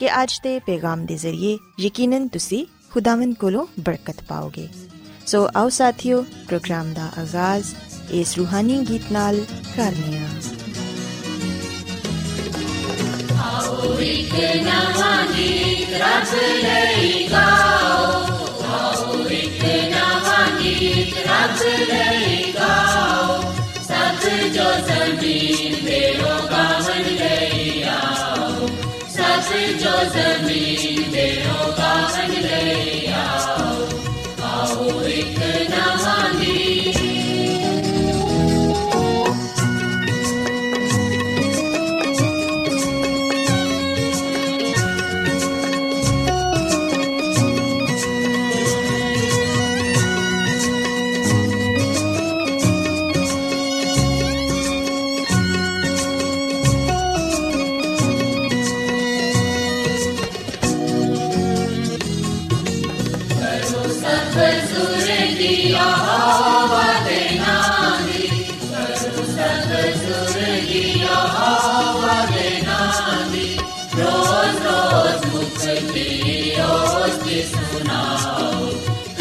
ਕਿ ਅੱਜ ਦੇ ਪੈਗਾਮ ਦੇ ਜ਼ਰੀਏ ਯਕੀਨਨ ਤੁਸੀਂ ਖੁਦਾਵੰਦ ਕੋਲੋਂ ਬਰਕਤ ਪਾਓਗੇ ਸੋ ਆਓ ਸਾਥਿਓ ਪ੍ਰੋਗਰਾਮ ਦਾ ਆਗਾਜ਼ ਇਸ ਰੂਹਾਨੀ ਗੀਤ ਨਾਲ ਕਰਨੇ ਆ ਆਓ ਇੱਕ ਨਵਾਂ ਗੀਤ ਰੱਬ ਲਈ ਗਾਓ ਆਓ ਇੱਕ ਨਵਾਂ ਗੀਤ ਰੱਬ ਲਈ ਗਾਓ ਜੋ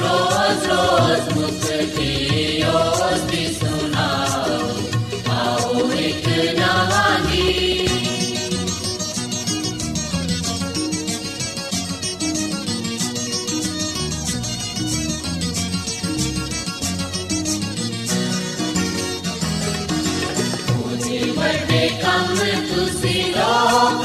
रोज रोज मुक्तियोज भी सुनाओ आओ एक नवा गीत मुझे बड़े कम तुसी लोग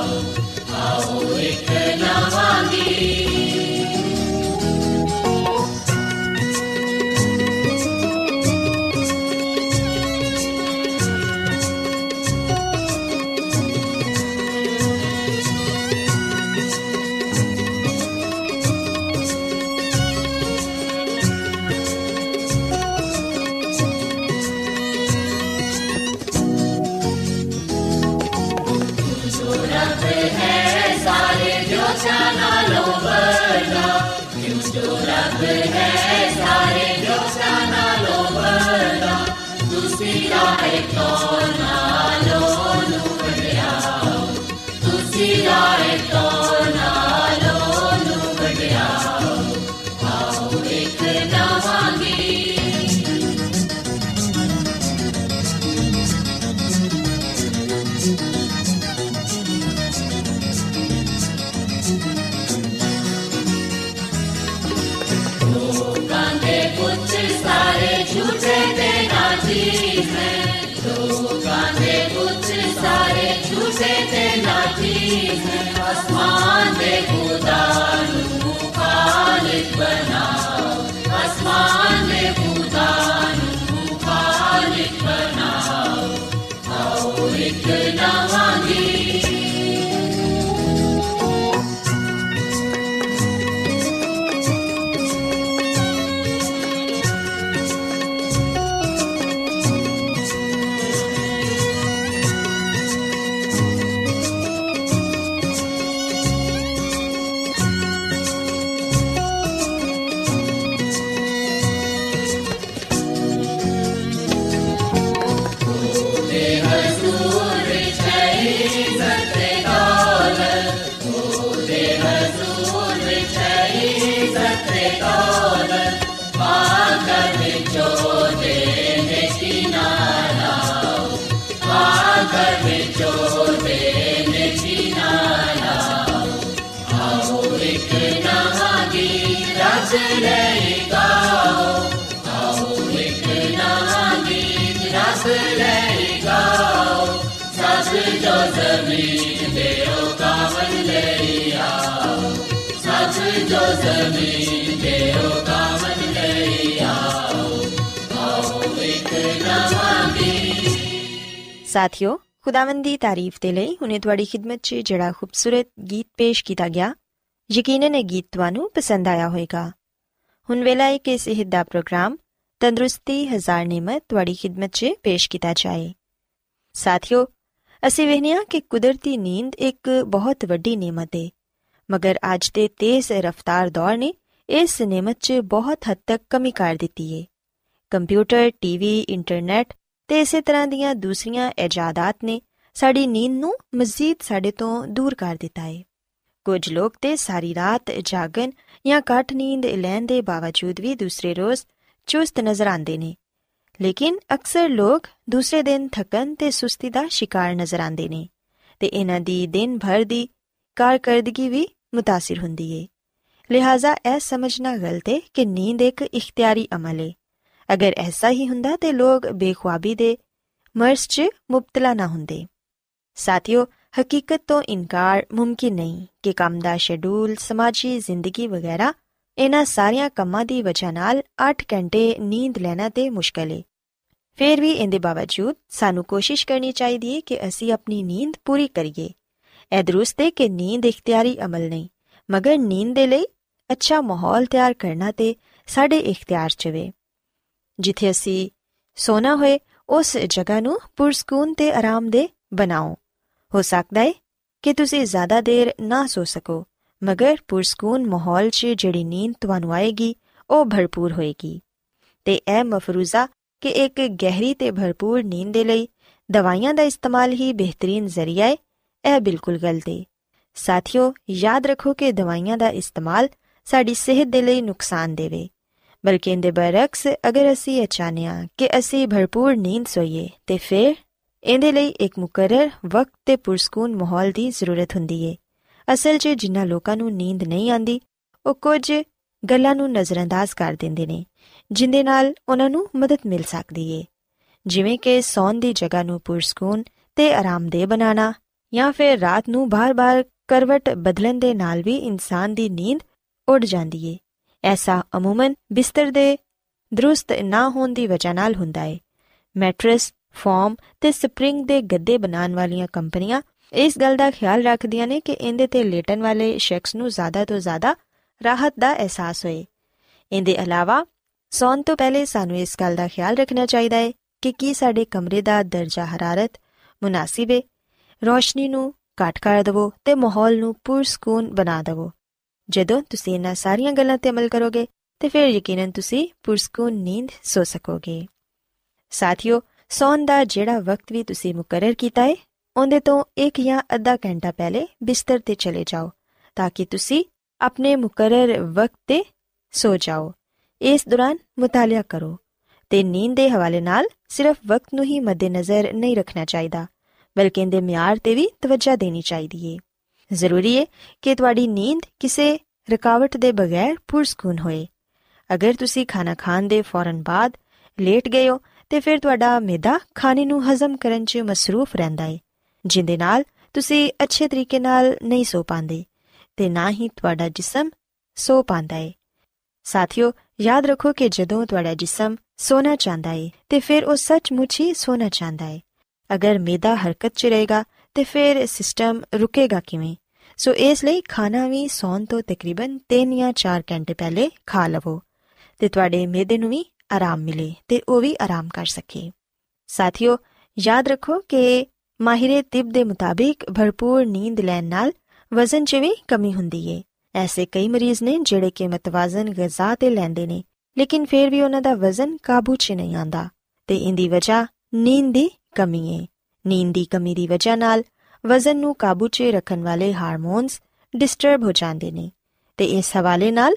Jesus. ਖੁਦਾਵੰਦ ਦੀ ਤਾਰੀਫ ਦੇ ਲਈ ਹੁਨੇ ਤੁਹਾਡੀ ਖidmat 'ਚ ਜਿਹੜਾ ਖੂਬਸੂਰਤ ਗੀਤ ਪੇਸ਼ ਕੀਤਾ ਗਿਆ ਯਕੀਨਨ ਇਹ ਗੀਤ ਤੁਹਾਨੂੰ ਪਸੰਦ ਆਇਆ ਹੋਵੇਗਾ ਹੁਣ ਵੇਲਾ ਹੈ ਕਿ ਸਿਹਤ ਦਾ ਪ੍ਰੋਗਰਾਮ ਤੰਦਰੁਸਤੀ ਹਜ਼ਾਰ ਨਿਮਤ ਤੁਹਾਡੀ ਖidmat 'ਚ ਪੇਸ਼ ਕੀਤਾ ਜਾਏ ਸਾਥਿਓ ਅਸੀਂ ਵੇਖਿਆ ਕਿ ਕੁਦਰਤੀ ਨੀਂਦ ਇੱਕ ਬਹੁਤ ਵੱਡੀ ਨਿਮਤ ਹੈ ਮਗਰ ਅੱਜ ਦੇ ਤੇਜ਼ ਰਫ਼ਤਾਰ ਦੌਰ ਨੇ ਇਸ ਨਿਮਤ 'ਚ ਬਹੁਤ ਹੱਦ ਤੱਕ ਕਮੀ ਕਰ ਦਿੱਤੀ ਹੈ ਕੰਪਿਊਟਰ ਟੀਵੀ ਇੰਟਰਨੈਟ ਤੇ ਇਸੇ ਤਰ੍ਹਾਂ ਦੀਆਂ ਦੂਸਰੀਆਂ ਇਜਾਦਾਤ ਨੇ ਸਾਡੀ ਨੀਂਦ ਨੂੰ ਮਜ਼ੀਦ ਸਾਡੇ ਤੋਂ ਦੂਰ ਕਰ ਦਿੱਤਾ ਹੈ ਕੁਝ ਲੋਕ ਤੇ ਸਾਰੀ ਰਾਤ ਜਾਗਣ ਜਾਂ ਘੱਟ ਨੀਂਦ ਲੈਣ ਦੇ ਬਾਵਜੂਦ ਵੀ ਦੂਸਰੇ ਰੋਜ਼ ਚੁਸਤ ਨਜ਼ਰ ਆਉਂਦੇ ਨੇ। ਲੇਕਿਨ ਅਕਸਰ ਲੋਕ ਦੂਸਰੇ ਦਿਨ ਥਕਨ ਤੇ ਸੁਸਤੀ ਦਾ ਸ਼ਿਕਾਰ ਨਜ਼ਰ ਆਉਂਦੇ ਨੇ ਤੇ ਇਹਨਾਂ ਦੀ ਦਿਨ ਭਰ ਦੀ ਕਾਰਕਰਦਗੀ ਵੀ ਮੁਤਾਸਿਰ ਹੁੰਦੀ ਹੈ ਲਿਹਾਜ਼ਾ ਇਹ ਸਮਝਣਾ ਗਲਤ ਹੈ ਕਿ ਨੀਂਦ ਇੱਕ ਇਖਤਿਆਰੀ ਅਮਲ ਹੈ ਅਗਰ ਐਸਾ ਹੀ ਹੁੰਦਾ ਤੇ ਲੋਕ ਬੇਖੁਆਬੀ ਦੇ ਮਰਜ਼ 'ਚ ਮੁਬਤਲਾ ਨਾ ਹੁੰਦੇ। ਸਾਥੀਓ ਹਕੀਕਤ ਤੋਂ ਇਨਕਾਰ ਮੁਮਕਿਨ ਨਹੀਂ ਕਿ ਕੰਮ ਦਾ ਸ਼ੈਡਿਊਲ ਸਮਾਜੀ ਜ਼ਿੰਦਗੀ ਵਗੈਰਾ ਇਹਨਾਂ ਸਾਰੀਆਂ ਕੰਮਾਂ ਦੀ ਵਜ੍ਹਾ ਨਾਲ 8 ਘੰਟੇ ਨੀਂਦ ਲੈਣਾ ਤੇ ਮੁਸ਼ਕਲ ਹੈ ਫਿਰ ਵੀ ਇਹਦੇ ਬਾਵਜੂਦ ਸਾਨੂੰ ਕੋਸ਼ਿਸ਼ ਕਰਨੀ ਚਾਹੀਦੀ ਹੈ ਕਿ ਅਸੀਂ ਆਪਣੀ ਨੀਂਦ ਪੂਰੀ ਕਰੀਏ ਇਹ ਦਰੁਸਤ ਹੈ ਕਿ ਨੀਂਦ ਇਖਤਿਆਰੀ ਅਮਲ ਨਹੀਂ ਮਗਰ ਨੀਂਦ ਦੇ ਲਈ ਅੱਛਾ ਮਾਹੌਲ ਤਿਆਰ ਕਰਨਾ ਤੇ ਸਾਡੇ ਇਖਤਿਆਰ 'ਚ ਵੇ ਜਿੱਥੇ ਅਸੀਂ ਸੋਣਾ ਹੋਏ ਉਸ ਜਗ੍ਹਾ ਨੂੰ ਪੁਰਸਕੂਨ ਤੇ ਆਰਾਮਦੇ ਬਣਾਓ ਹੋ ਸਕਦਾ ਹੈ ਕਿ ਤੁਸੀਂ ਜ਼ਿਆਦਾ ਦੇਰ ਨਾ ਸੋ ਸਕੋ, ਮਗਰ ਪੁਰਸਕੂਨ ਮਾਹੌਲ 'ਚ ਜਿਹੜੀ ਨੀਂਦ ਤੁਹਾਨੂੰ ਆਏਗੀ, ਉਹ ਭਰਪੂਰ ਹੋਏਗੀ। ਤੇ ਇਹ ਮਫਰੂਜ਼ਾ ਕਿ ਇੱਕ ਗਹਿਰੀ ਤੇ ਭਰਪੂਰ ਨੀਂਦ ਦੇ ਲਈ ਦਵਾਈਆਂ ਦਾ ਇਸਤੇਮਾਲ ਹੀ ਬਿਹਤਰੀਨ ਜ਼ਰੀਆ ਹੈ, ਇਹ ਬਿਲਕੁਲ ਗਲਤ ਹੈ। ਸਾਥੀਓ, ਯਾਦ ਰੱਖੋ ਕਿ ਦਵਾਈਆਂ ਦਾ ਇਸਤੇਮਾਲ ਸਾਡੀ ਸਿਹਤ ਦੇ ਲਈ ਨੁਕਸਾਨ ਦੇਵੇ। ਬਲਕਿ ਇਹਦੇ ਬਰਅਕਸ ਅਗਰ ਅਸੀਂ ਇਹ ਚਾਹਨੇ ਆ ਕਿ ਅਸੀਂ ਭਰਪੂਰ ਨੀਂਦ ਸੋਈਏ, ਤੇ ਫਿਰ ਇਹਦੇ ਲਈ ਇੱਕ ਮੁਕਰਰ ਵਕਤ ਤੇ ਪੁਰਸਕੂਨ ਮਾਹੌਲ ਦੀ ਜ਼ਰੂਰਤ ਹੁੰਦੀ ਏ। ਅਸਲ 'ਚ ਜਿਨ੍ਹਾਂ ਲੋਕਾਂ ਨੂੰ ਨੀਂਦ ਨਹੀਂ ਆਂਦੀ ਉਹ ਕੁਝ ਗੱਲਾਂ ਨੂੰ ਨਜ਼ਰਅੰਦਾਜ਼ ਕਰ ਦਿੰਦੇ ਨੇ, ਜਿੰਦੇ ਨਾਲ ਉਹਨਾਂ ਨੂੰ ਮਦਦ ਮਿਲ ਸਕਦੀ ਏ। ਜਿਵੇਂ ਕਿ ਸੌਣ ਦੀ ਜਗ੍ਹਾ ਨੂੰ ਪੁਰਸਕੂਨ ਤੇ ਆਰਾਮਦੇਹ ਬਣਾਉਣਾ, ਜਾਂ ਫਿਰ ਰਾਤ ਨੂੰ ਬਾਰ-ਬਾਰ ਕਰਵਟ ਬਦਲਣ ਦੇ ਨਾਲ ਵੀ ਇਨਸਾਨ ਦੀ ਨੀਂਦ ਉੱਡ ਜਾਂਦੀ ਏ। ਐਸਾ ਅਮੂਮਨ ਬਿਸਤਰ ਦੇ ਦਰੁਸਤ ਨਾ ਹੋਣ ਦੀ ਵਜ੍ਹਾ ਨਾਲ ਹੁੰਦਾ ਏ। ਮੈਟਰਸ ਫਾਰਮ ਤੇ ਸਪਰਿੰਗ ਦੇ ਗੱਦੇ ਬਣਾਉਣ ਵਾਲੀਆਂ ਕੰਪਨੀਆਂ ਇਸ ਗੱਲ ਦਾ ਖਿਆਲ ਰੱਖਦੀਆਂ ਨੇ ਕਿ ਇਹਦੇ ਤੇ ਲੇਟਣ ਵਾਲੇ ਸ਼ਖਸ ਨੂੰ ਜ਼ਿਆਦਾ ਤੋਂ ਜ਼ਿਆਦਾ ਰਾਹਤ ਦਾ ਅਹਿਸਾਸ ਹੋਏ। ਇਹਦੇ ਇਲਾਵਾ ਸੌਣ ਤੋਂ ਪਹਿਲੇ ਸਾਨੂੰ ਇਸ ਗੱਲ ਦਾ ਖਿਆਲ ਰੱਖਣਾ ਚਾਹੀਦਾ ਹੈ ਕਿ ਕੀ ਸਾਡੇ ਕਮਰੇ ਦਾ ਦਰਜਾ ਹਰਾਰਤ ਮੁਨਾਸਿਬ ਹੈ ਰੋਸ਼ਨੀ ਨੂੰ ਘੱਟ ਕਰ ਦਿਵੋ ਤੇ ਮਾਹੌਲ ਨੂੰ ਪੁਰਸਕੂਨ ਬਣਾ ਦਿਵੋ। ਜਦੋਂ ਤੁਸੀਂ ਇਹਨਾਂ ਸਾਰੀਆਂ ਗੱਲਾਂ ਤੇ ਅਮਲ ਕਰੋਗੇ ਤੇ ਫਿਰ ਯਕੀਨਨ ਤੁਸੀਂ ਪੁਰਸਕੂਨ ਨੀਂਦ ਸੋ ਸਕੋਗੇ। ਸਾਥੀਓ ਸੌਣ ਦਾ ਜਿਹੜਾ ਵਕਤ ਵੀ ਤੁਸੀਂ ਮੁਕਰਰ ਕੀਤਾ ਹੈ ਉਹਦੇ ਤੋਂ ਇੱਕ ਜਾਂ ਅੱਧਾ ਘੰਟਾ ਪਹਿਲੇ ਬਿਸਤਰ ਤੇ ਚਲੇ ਜਾਓ, ਤਾਂ ਕਿ ਤੁਸੀਂ ਆਪਣੇ ਮੁਕਰਰ ਵਕਤ ਤੇ ਸੋ ਜਾਓ। ਇਸ ਦੌਰਾਨ ਮੁਤਾਲਿਆ ਕਰੋ ਤੇ ਨੀਂਦ ਦੇ ਹਵਾਲੇ ਨਾਲ ਸਿਰਫ ਵਕਤ ਨੂੰ ਹੀ ਮੱਦੇਨਜ਼ਰ ਨਹੀਂ ਰੱਖਣਾ ਚਾਹੀਦਾ, ਬਲਕਿ ਇਹਦੇ ਮਿਆਰ ਤੇ ਵੀ ਤਵੱਜਾ ਦੇਣੀ ਚਾਹੀਦੀ ਏ। ਜ਼ਰੂਰੀ ਏ ਕਿ ਤੁਹਾਡੀ ਨੀਂਦ ਕਿਸੇ ਰੁਕਾਵਟ ਦੇ ਬਗੈਰ ਪੁਰਸਕੂਨ ਹੋਏ। ਅਗਰ ਤੁਸੀਂ ਖਾਣਾ ਖਾਣ ਦੇ ਫੌਰਨ ਬਾਅਦ ਲੇਟ ਗਏ ਹੋ ਤੇ ਫਿਰ ਤੁਹਾਡਾ ਮਿਹਦਾ ਖਾਣੇ ਨੂੰ ਹਜ਼ਮ ਕਰਨ 'ਚ ਮਸਰੂਫ ਰਹਿੰਦਾ ਏ, ਜਿੰਦੇ ਨਾਲ ਤੁਸੀਂ ਅੱਛੇ ਤਰੀਕੇ ਨਾਲ ਨਹੀਂ ਸੋ ਪਾਉਂਦੇ ਤੇ ਨਾ ਹੀ ਤੁਹਾਡਾ ਜਿਸਮ ਸੋ ਪਾਉਂਦਾ ਏ। ਸਾਥੀਓ, ਯਾਦ ਰੱਖੋ ਕਿ ਜਦੋਂ ਤੁਹਾਡਾ ਜਿਸਮ ਸੋਣਾ ਚਾਹੁੰਦਾ ਏ, ਤੇ ਫਿਰ ਉਹ ਸੱਚਮੁੱਚ ਹੀ ਸੋਣਾ ਚਾਹੁੰਦਾ ਏ। ਅਗਰ ਮਿਹਦਾ ਹਰਕਤ 'ਚ ਰਹੇਗਾ, ਤੇ ਫਿਰ ਸਿਸਟਮ ਰੁਕੇਗਾ ਕਿਵੇਂ? ਸੋ ਇਸ ਲਈ ਖਾਣਾ ਵੀ ਸੌਣ ਤੋਂ ਤਕਰੀਬਨ 3 ਜਾਂ 4 ਘੰਟੇ ਪਹਿਲੇ ਖਾ ਲਵੋ ਤੇ ਤੁਹਾਡੇ ਮਿਹਦੇ ਨੂੰ ਵੀ ਆਰਾਮ ਮਿਲੇ ਤੇ ਉਹ ਵੀ ਆਰਾਮ ਕਰ ਸਕੇ। ਸਾਥੀਓ, ਯਾਦ ਰੱਖੋ ਕਿ ਮਾਹਿਰੇ ਤਿਬ ਦੇ ਮੁਤਾਬਿਕ ਭਰਪੂਰ ਨੀਂਦ ਲੈਣ ਨਾਲ ਵਜ਼ਨ 'ਚ ਵੀ ਕਮੀ ਹੁੰਦੀ ਏ। ਐਸੇ ਕਈ ਮਰੀਜ਼ ਨੇ ਜਿਹੜੇ ਕਿ ਮਤਵਾਜ਼ਨ ਗਿਜ਼ਾ ਤੇ ਲੈਂਦੇ ਨੇ, ਲੇਕਿਨ ਫਿਰ ਵੀ ਉਹਨਾਂ ਦਾ ਵਜ਼ਨ ਕਾਬੂ 'ਚ ਨਹੀਂ ਆਂਦਾ ਤੇ ਇੰਦੀ ਵਜ੍ਹਾ ਨੀਂਦ ਦੀ ਕਮੀ ਏ। ਨੀਂਦ ਦੀ ਕਮੀ ਦੀ ਵਜ੍ਹਾ ਨਾਲ ਵਜ਼ਨ ਨੂੰ ਕਾਬੂ 'ਚ ਰੱਖਣ ਵਾਲੇ ਹਾਰਮੋਨਸ ਡਿਸਟਰਬ ਹੋ ਜਾਂਦੇ ਨੇ ਤੇ ਇਸ ਹਵਾਲੇ ਨਾਲ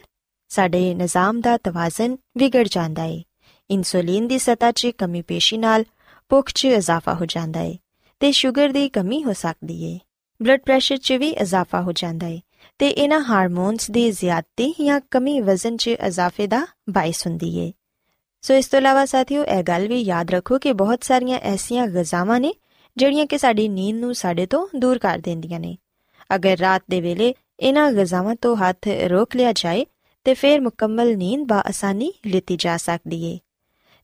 ਸਾਡੇ ਨਿਜ਼ਾਮ ਦਾ ਤਵਾਜ਼ਨ ਵਿਗੜ ਜਾਂਦਾ ਏ। ਇਨਸੂਲਿਨ ਦੀ ਸਤਾ 'ਚ ਕਮੀ ਪੇਸ਼ੀ ਨਾਲ ਭੁੱਖ 'ਚ ਇਜ਼ਾਫਾ ਹੋ ਜਾਂਦਾ ਏ ਤੇ ਸ਼ੂਗਰ ਦੀ ਕਮੀ ਹੋ ਸਕਦੀ ਏ। ਬਲੱਡ ਪ੍ਰੈਸ਼ਰ 'ਚ ਵੀ ਇਜ਼ਾਫਾ ਹੋ ਜਾਂਦਾ ਏ ਤੇ ਇਹਨਾਂ ਹਾਰਮੋਨਸ ਦੀ ਜ਼ਿਆਦਤੀ ਜਾਂ ਕਮੀ ਵਜ਼ਨ 'ਚ ਇਜ਼ਾਫੇ ਦਾ ਬਾਇਸ ਹੁੰਦੀ ਏ। ਸੋ ਇਸ ਤੋਂ ਇਲਾਵਾ ਸਾਥੀਓ, ਇਹ ਗੱਲ ਵੀ ਯਾਦ ਰੱਖੋ ਕਿ ਬਹੁਤ ਸਾਰੀਆਂ ਐਸੀਆਂ ਗਜ਼ਾਵਾਂ ਨੇ ਜਿਹੜੀਆਂ ਕਿ ਸਾਡੀ ਨੀਂਦ ਨੂੰ ਸਾਡੇ ਤੋਂ ਦੂਰ ਕਰ ਦਿੰਦੀਆਂ ਨੇ। ਅਗਰ ਰਾਤ ਦੇ ਵੇਲੇ ਇਹਨਾਂ ਗਜ਼ਾਵਾਂ ਤੋਂ ਹੱਥ ਰੋਕ ਲਿਆ ਜਾਏ ਤੇ ਫਿਰ ਮੁਕੰਮਲ ਨੀਂਦ ਬਾ ਆਸਾਨੀ ਲਿੱਤੀ ਜਾ ਸਕਦੀ ਏ।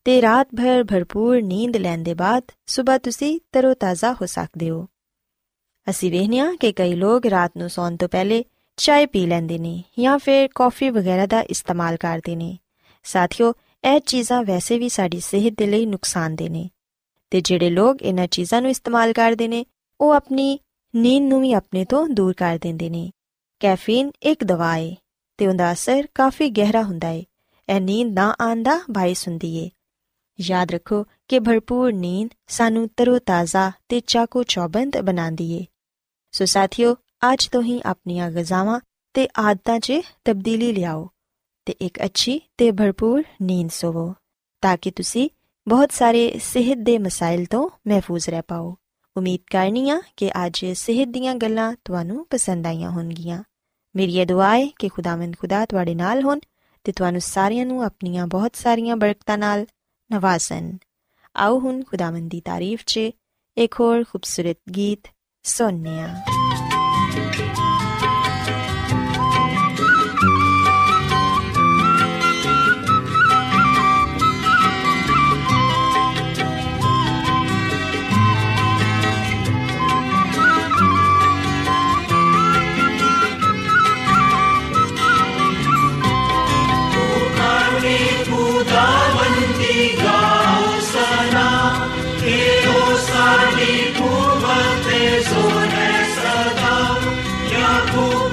ਤੇ ਰਾਤ ਭਰ ਭਰਪੂਰ ਨੀਂਦ ਲੈਣ ਦੇ ਬਾਅਦ ਸਵੇਰ ਤੁਸੀਂ ਤਰੋਤਾਜ਼ਾ ਹੋ ਸਕਦੇ ਹੋ। ਅਸੀਂ ਵੇਖਿਆ ਕਿ ਕਈ ਲੋਕ ਰਾਤ ਨੂੰ ਸੌਣ ਤੋਂ ਪਹਿਲੇ ਚਾਹ ਪੀ ਲੈਂਦੇ ਨੇ ਜਾਂ ਫਿਰ ਕਾਫੀ ਵਗੈਰਾ ਦਾ ਇਸਤੇਮਾਲ ਕਰਦੇ ਨੇ। ਸਾਥੀਓ, ਇਹ ਚੀਜ਼ਾਂ ਵੈਸੇ ਵੀ ਸਾਡੀ ਸਿਹਤ ਦੇ ਲਈ ਨੁਕਸਾਨਦੇ ਨੇ। ਤੇ ਜਿਹੜੇ ਲੋਕ ਇਹਨਾਂ ਚੀਜ਼ਾਂ ਨੂੰ ਇਸਤੇਮਾਲ ਕਰਦੇ ਨੇ, ਉਹ ਆਪਣੀ ਨੀਂਦ ਨੂੰ ਵੀ ਆਪਣੇ ਤੋਂ ਦੂਰ ਕਰ ਦਿੰਦੇ ਨੇ। ਕੈਫੀਨ ਇੱਕ ਦਵਾ ਹੈ ਤੇ ਉਹਦਾ ਅਸਰ ਕਾਫੀ ਗਹਿਰਾ ਹੁੰਦਾ ਹੈ ਇਹ ਨੀਂਦ ਨਾ ਆਂਦਾ ਬਾਇਸ ਹੁੰਦੀ ਏ। ਯਾਦ ਰੱਖੋ ਕਿ ਭਰਪੂਰ ਨੀਂਦ ਸਾਨੂੰ ਤਰੋਤਾਜ਼ਾ ਤੇ ਚਾਕੋ ਚੌਬੰਦ ਬਣਾਉਂਦੀ ਏ। ਸੋ ਸਾਥੀਓ, ਅੱਜ ਤੋਂ ਹੀ ਆਪਣੀਆਂ ਗਜ਼ਾਵਾਂ ਤੇ ਆਦਤਾਂ 'ਚ ਤਬਦੀਲੀ ਲਿਆਓ ਤੇ ਇੱਕ ਅੱਛੀ ਤੇ ਭਰਪੂਰ ਨੀਂਦ ਸੋਵੋ ਤਾਂ ਕਿ ਤੁਸੀਂ ਬਹੁਤ ਸਾਰੇ ਸਿਹਤ ਦੇ ਮਸਾਇਲ ਤੋਂ ਮਹਿਫੂਜ਼ ਰਹਿ ਪਾਓ। ਉਮੀਦ ਕਰਨੀ ਆ ਕਿ ਅੱਜ ਸਿਹਤ ਦੀਆਂ ਗੱਲਾਂ ਤੁਹਾਨੂੰ ਪਸੰਦ ਆਈਆਂ ਹੋਣਗੀਆਂ। ਮੇਰੀ ਇਹ ਦੁਆ ਹੈ ਕਿ ਖੁਦਾਵੰਦ ਖੁਦਾ ਤੁਹਾਡੇ ਨਾਲ ਹੋਣ ਤੇ ਤੁਹਾਨੂੰ ਸਾਰਿਆਂ ਨੂੰ ਆਪਣੀਆਂ ਬਹੁਤ ਸਾਰੀਆਂ ਬਰਕਤਾਂ ਨਾਲ ਨਵਾਜ਼ਨ। ਆਓ ਹੁਣ ਖੁਦਾਵੰਦ ਦੀ ਤਾਰੀਫ 'ਚ ਇੱਕ ਹੋਰ ਖੂਬਸੂਰਤ ਗੀਤ ਸੁਣਨੇ ਆ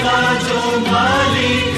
का जो मालिक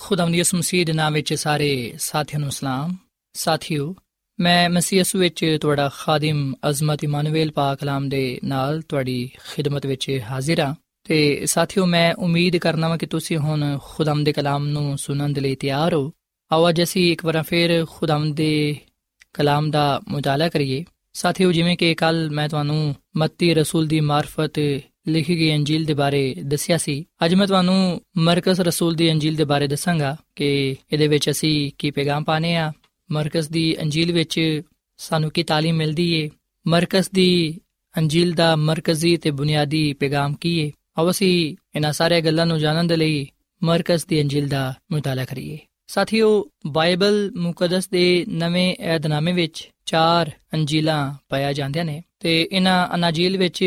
ਖੁਦਾਵੰਦ ਯਿਸੂ ਮਸੀਹ ਦੇ ਨਾਮ ਵਿੱਚ ਸਾਰੇ ਸਾਥੀਆਂ ਨੂੰ ਸਲਾਮ। ਸਾਥੀਓ, ਮੈਂ ਮਸੀਹ ਯਿਸੂ ਵਿੱਚ ਤੁਹਾਡਾ ਖਾਦਮ ਅਜ਼ਮਤ ਇਮਾਨੁਅਲ ਪਾਕ ਕਲਾਮ ਦੇ ਨਾਲ ਤੁਹਾਡੀ ਖਿਦਮਤ ਵਿੱਚ ਹਾਜ਼ਰ ਹਾਂ। ਤੇ ਸਾਥੀਓ, ਮੈਂ ਉਮੀਦ ਕਰਨਾ ਹਾਂ ਕਿ ਤੁਸੀਂ ਹੁਣ ਖੁਦਾਵੰਦ ਦੇ ਕਲਾਮ ਨੂੰ ਸੁਣਨ ਦੇ ਲਈ ਤਿਆਰ ਹੋ। ਆਓ ਅੱਜ ਅਸੀਂ ਇੱਕ ਵਾਰ ਫਿਰ ਖੁਦਾਵੰਦ ਦੇ ਕਲਾਮ ਦਾ ਮੁਤਾਲਾ ਕਰੀਏ। ਸਾਥੀਓ, ਜਿਵੇਂ ਕਿ ਕੱਲ ਮੈਂ ਤੁਹਾਨੂੰ ਮੱਤੀ ਰਸੂਲ ਦੀ ਮਾਰਫਤ ਲਿਖੀ ਗਈ ਅੰਜੀਲ ਦੇ ਬਾਰੇ ਦੱਸਿਆ ਸੀ ਅੱਜ ਮੈਂ ਤੁਹਾਨੂੰ ਮਰਕਸ ਰਸੂਲ ਦੀ ਅੰਜੀਲ ਦੇ ਬਾਰੇ ਦੱਸਾਂਗਾ ਕਿ ਇਹਦੇ ਵਿੱਚ ਅਸੀਂ ਕੀ ਪੈਗਾਮ ਪਾਣੇ ਆ ਮਰਕਸ ਦੀ ਅੰਜੀਲ ਵਿੱਚ ਸਾਨੂੰ ਕੀ تعلیم ਮਿਲਦੀ ਏ ਮਰਕਸ ਦੀ ਅੰਜੀਲ ਦਾ ਮਰਕਜ਼ੀ ਤੇ ਬੁਨਿਆਦੀ ਪੈਗਾਮ ਕੀ ਏ ਆਓ ਅਸੀਂ ਇਹਨਾਂ ਸਾਰੇ ਗੱਲਾਂ ਨੂੰ ਜਾਣਨ ਦੇ ਲਈ ਮਰਕਸ ਦੀ ਅੰਜੀਲ ਦਾ ਮੁਤਾਲਾ ਕਰੀਏ ਸਾਥੀਓ ਬਾਈਬਲ ਮੁਕੱਦਸ ਦੇ ਨਵੇਂ ਏਧਨਾਮੇ ਵਿੱਚ ਚਾਰ ਅੰਜੀਲਾਂ ਪਾਇਆ ਜਾਂਦੀਆਂ ਨੇ ਤੇ ਇਹਨਾਂ ਅਨਾਜੀਲ ਵਿੱਚ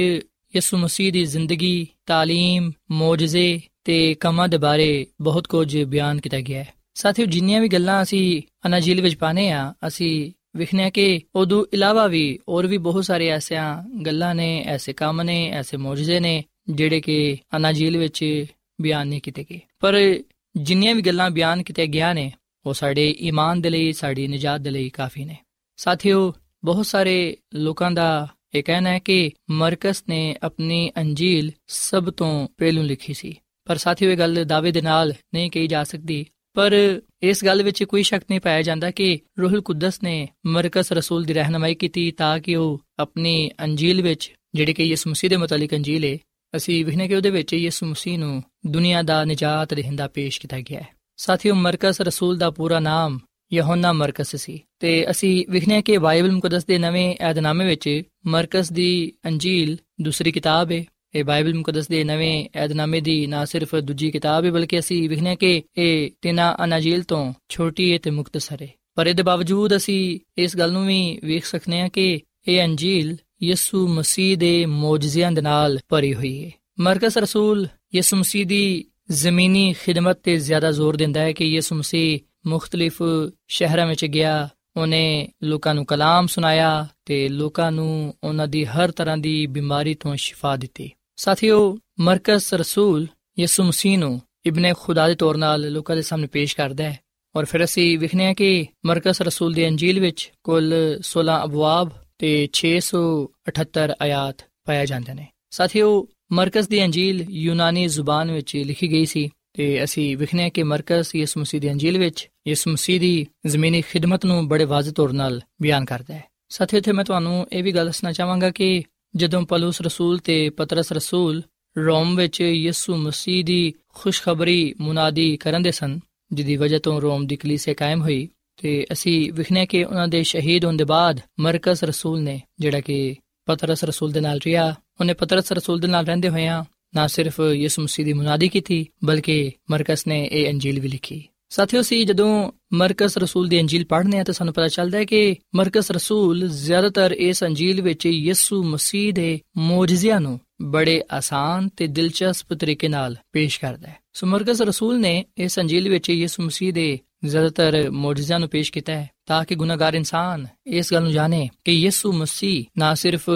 ਯਿਸੂ ਮਸੀਹ ਦੀ ਜ਼ਿੰਦਗੀ تعلیم ਮੌਜਜ਼ੇ ਤੇ ਕਮਾਂ ਦੇ ਬਾਰੇ ਬਹੁਤ ਕੁਝ ਬਿਆਨ ਕੀਤਾ ਗਿਆ ਹੈ ਸਾਥੀਓ ਜਿੰਨੀਆਂ ਵੀ ਗੱਲਾਂ ਅਸੀਂ ਅਨਾਜੀਲ ਵਿੱਚ ਪਾਣੇ ਆ ਅਸੀਂ ਵਿਖਨੇ ਕਿ ਉਦੋਂ ਇਲਾਵਾ ਵੀ ਹੋਰ ਵੀ ਬਹੁਤ ਸਾਰੇ ਐਸੀਆਂ ਗੱਲਾਂ ਨੇ ਐਸੇ ਕੰਮ ਨੇ ਐਸੇ ਮੌਜਜ਼ੇ ਨੇ ਜਿਹੜੇ ਕਿ ਅਨਾਜੀਲ ਵਿੱਚ ਬਿਆਨ ਨਹੀਂ ਕੀਤੇ ਗਏ ਪਰ ਜਿੰਨੀਆਂ ਵੀ ਗੱਲਾਂ ਬਿਆਨ ਕੀਤੇ ਗਿਆ ਨੇ ਉਹ ਸਾਡੇ ਈਮਾਨ ਦੇ ਲਈ ਸਾਡੀ ਨਜਾਤ ਦੇ ਲਈ ਕਾਫੀ ਨੇ ਸਾਥੀਓ ਬਹੁਤ ਸਾਰੇ ਲੋਕਾਂ ਦਾ ਇਹ ਕਹਿਣਾ ਹੈ ਕਿ ਮਰਕਸ ਨੇ ਆਪਣੀ ਅੰਜੀਲ ਸਭ ਤੋਂ ਪਹਿਲੂ ਲਿਖੀ ਸੀ। ਪਰ ਸਾਥੀਓ, ਇਹ ਗੱਲ ਦਾਅਵੇ ਦੇ ਨਾਲ ਨਹੀਂ ਕਹੀ ਜਾ ਸਕਦੀ। ਪਰ ਇਸ ਗੱਲ ਵਿੱਚ ਕੋਈ ਸ਼ੱਕ ਨਹੀਂ ਪਾਇਆ ਜਾਂਦਾ ਕਿ ਰੂਹੁਲ ਕੁਦਸ ਨੇ ਮਰਕਸ ਰਸੂਲ ਦੀ ਰਹਿਨਮਾਈ ਕੀਤੀ ਤਾਂ ਕਿ ਉਹ ਆਪਣੀ ਅੰਜੀਲ ਵਿੱਚ, ਜਿਹੜੀ ਕਿ ਯਿਸੂ ਮਸੀਹ ਦੇ ਮੁਤਲਕ ਅੰਜੀਲ ਹੈ ਅਸੀਂ ਵਿਖਨੇ ਕਿ ਉਹਦੇ ਵਿੱਚ ਯਿਸੂ ਮਸੀਹ ਨੂੰ ਦੁਨੀਆ ਦਾ ਨਜਾਤ ਦੇਹਿੰਦਾ ਪੇਸ਼ ਕੀਤਾ ਗਿਆ ਹੈ। ਸਾਥੀਓ, ਮਰਕਸ ਰਸੂਲ ਦਾ ਪੂਰਾ ਨਾਮ ਯਹੋਨਾ ਮਰਕਸ ਸੀ। ਤੇ ਅਸੀਂ ਵਿਖਨੇ ਕਿ ਬਾਈਬਲ ਮੁਕੱਦਸ ਦੇ ਨਵੇਂ ਏਧਨਾਮੇ ਵਿੱਚ ਮਰਕਸ ਦੀ ਅੰਜੀਲ ਦੂਸਰੀ ਕਿਤਾਬ ਹੈ ਇਹ ਬਾਈਬਲ ਮੁਕੱਦਸ ਦੇ ਨਵੇਂ ਏਧਨਾਮੇ ਦੀ ਨਾ ਸਿਰਫ ਦੂਜੀ ਕਿਤਾਬ ਹੈ ਬਲਕਿ ਅਸੀਂ ਵਿਖਨੇ ਕਿ ਇਹ ਤਿੰਨਾਂ ਅਨਾਜੀਲ ਤੋਂ ਛੋਟੀ ਹੈ ਤੇ ਮੁਖਤਸਰ ਹੈ ਪਰ ਇਹਦੇ ਬਾਵਜੂਦ ਅਸੀਂ ਇਸ ਗੱਲ ਨੂੰ ਵੀ ਵੇਖ ਸਕਨੇ ਹਾਂ ਕਿ ਇਹ ਅੰਜੀਲ ਯਿਸੂ ਮਸੀਹ ਦੇ ਮੌਜਜ਼ਿਆਂ ਦੇ ਨਾਲ ਭਰੀ ਹੋਈ ਹੈ ਮਰਕਸ ਰਸੂਲ ਯਿਸੂ ਮਸੀਹ ਦੀ ਜ਼ਮੀਨੀ ਖਿਦਮਤ ਤੇ ਜ਼ਿਆਦਾ ਜ਼ੋਰ ਦਿੰਦਾ ਹੈ ਕਿ ਯਿਸੂ ਮਸੀਹ ਮੁxtਲਿਫ ਸ਼ਹਿਰਾਂ ਵਿੱਚ ਗਿਆ ਉਹਨੇ ਲੋਕਾਂ ਨੂੰ ਕਲਾਮ ਸੁਨਾਇਆ ਤੇ ਲੋਕਾਂ ਨੂੰ ਉਹਨਾਂ ਦੀ ਹਰ ਤਰ੍ਹਾਂ ਦੀ ਬਿਮਾਰੀ ਤੋਂ ਸ਼ਿਫਾ ਦਿੱਤੀ। ਸਾਥੀਓ ਮਰਕਸ ਰਸੂਲ ਯਿਸੂ ਮਸੀਹ ਨੂੰ ਇਬਨ ਖੁਦਾ ਦੇ ਤੌਰ 'ਤੇ ਲੋਕਾਂ ਦੇ ਸਾਹਮਣੇ ਪੇਸ਼ ਕਰਦਾ ਹੈ। ਔਰ ਫਿਰ ਅਸੀਂ ਵਿਖਨੇ ਆ ਕਿ ਮਰਕਸ ਰਸੂਲ ਦੀ ਅੰਜੀਲ ਵਿੱਚ ਕੁੱਲ 16 ਅਬਵਾਬ ਤੇ 678 ਆਇਤ ਪਾਇਆ ਜਾਂਦੇ ਨੇ। ਸਾਥੀਓ ਮਰਕਸ ਦੀ ਅੰਜੀਲ ਯੂਨਾਨੀ ਜ਼ੁਬਾਨ ਵਿੱਚ ਲਿਖੀ ਗਈ ਸੀ। ਤੇ ਅਸੀਂ ਵਿਖਨੇ ਕਿ ਮਰਕਸ ਯਿਸੂ ਮਸੀਹ ਦੀ ਅੰਜੀਲ ਵਿੱਚ ਯਿਸੂ ਮਸੀਹ ਦੀ ਜ਼ਮੀਨੀ ਖਿਦਮਤ ਨੂੰ ਬੜੇ ਵਾਜ਼ਿਹ ਤੌਰ 'ਤੇ ਬਿਆਨ ਕਰਦਾ ਹੈ। ਸਾਥੀਓ ਇੱਥੇ ਮੈਂ ਤੁਹਾਨੂੰ ਇਹ ਵੀ ਗੱਲ ਦੱਸਣਾ ਚਾਹਾਂਗਾ ਕਿ ਜਦੋਂ ਪਲੂਸ ਰਸੂਲ ਤੇ ਪਤਰਸ ਰਸੂਲ ਰੋਮ ਵਿੱਚ ਯਿਸੂ ਮਸੀਹ ਦੀ ਖੁਸ਼ਖਬਰੀ ਮੁਨਾਦੀ ਕਰਨ ਦੇ ਸਨ ਜਿਦੀ ਵਜ੍ਹਾ ਤੋਂ ਰੋਮ ਦੀ ਕਲੀਸਿਆ ਕਾਇਮ ਹੋਈ ਤੇ ਅਸੀਂ ਵਿਖਨੇ ਕਿ ਉਹਨਾਂ ਦੇ ਸ਼ਹੀਦ ਹੋਣ ਦੇ ਬਾਅਦ ਮਰਕਸ ਰਸੂਲ ਨੇ ਜਿਹੜਾ ਕਿ ਪਤਰਸ ਰਸੂਲ ਦੇ ਨਾਲ ਰਿਹਾ ਉਹਨੇ ਪਤਰਸ ਰਸੂਲ ਦੇ ਨਾਲ ਰਹਿੰਦੇ ਹੋਇਆਂ ਨਾ ਸਿਰਫ ਯਿਸੂ ਮਸੀਹ ਦੀ ਮੁਨਾਦੀ ਕੀਤੀ, ਬਲਕਿ ਮਰਕਸ ਨੇ ਇਹ ਅੰਜੀਲ ਵੀ ਲਿਖੀ। ਸਾਥੀਓ ਸੀ ਜਦੋਂ ਮਰਕਸ ਰਸੂਲ ਦੀ ਅੰਜੀਲ ਪੜ੍ਹਨੇ ਆ ਤਾਂ ਸਾਨੂੰ ਪਤਾ ਚੱਲਦਾ ਹੈ ਕਿ ਮਰਕਸ ਰਸੂਲ ਜ਼ਿਆਦਾਤਰ ਇਸ ਅੰਜੀਲ ਵਿੱਚ ਯਿਸੂ ਮਸੀਹ ਦੇ ਮੌਜਜ਼ਿਆਂ ਨੂੰ ਬੜੇ ਆਸਾਨ ਤੇ ਦਿਲਚਸਪ ਤਰੀਕੇ ਨਾਲ ਪੇਸ਼ ਕਰਦਾ ਹੈ। ਸੋ ਮਰਕਸ ਰਸੂਲ ਨੇ ਇਸ ਅੰਜੀਲ ਵਿੱਚ ਯਿਸੂ ਮਸੀਹ ਦੇ ਜ਼ਿਆਦਾਤਰ ਮੌਜਜ਼ਿਆਂ ਨੂੰ ਪੇਸ਼ ਕੀਤਾ ਹੈ ਤਾਂ ਕਿ ਗੁਨਾਹਗਾਰ ਇਨਸਾਨ ਇਸ ਗੱਲ ਨੂੰ ਜਾਣੇ ਕਿ ਯਿਸੂ ਮਸੀਹ ਨਾ ਸਿਰਫ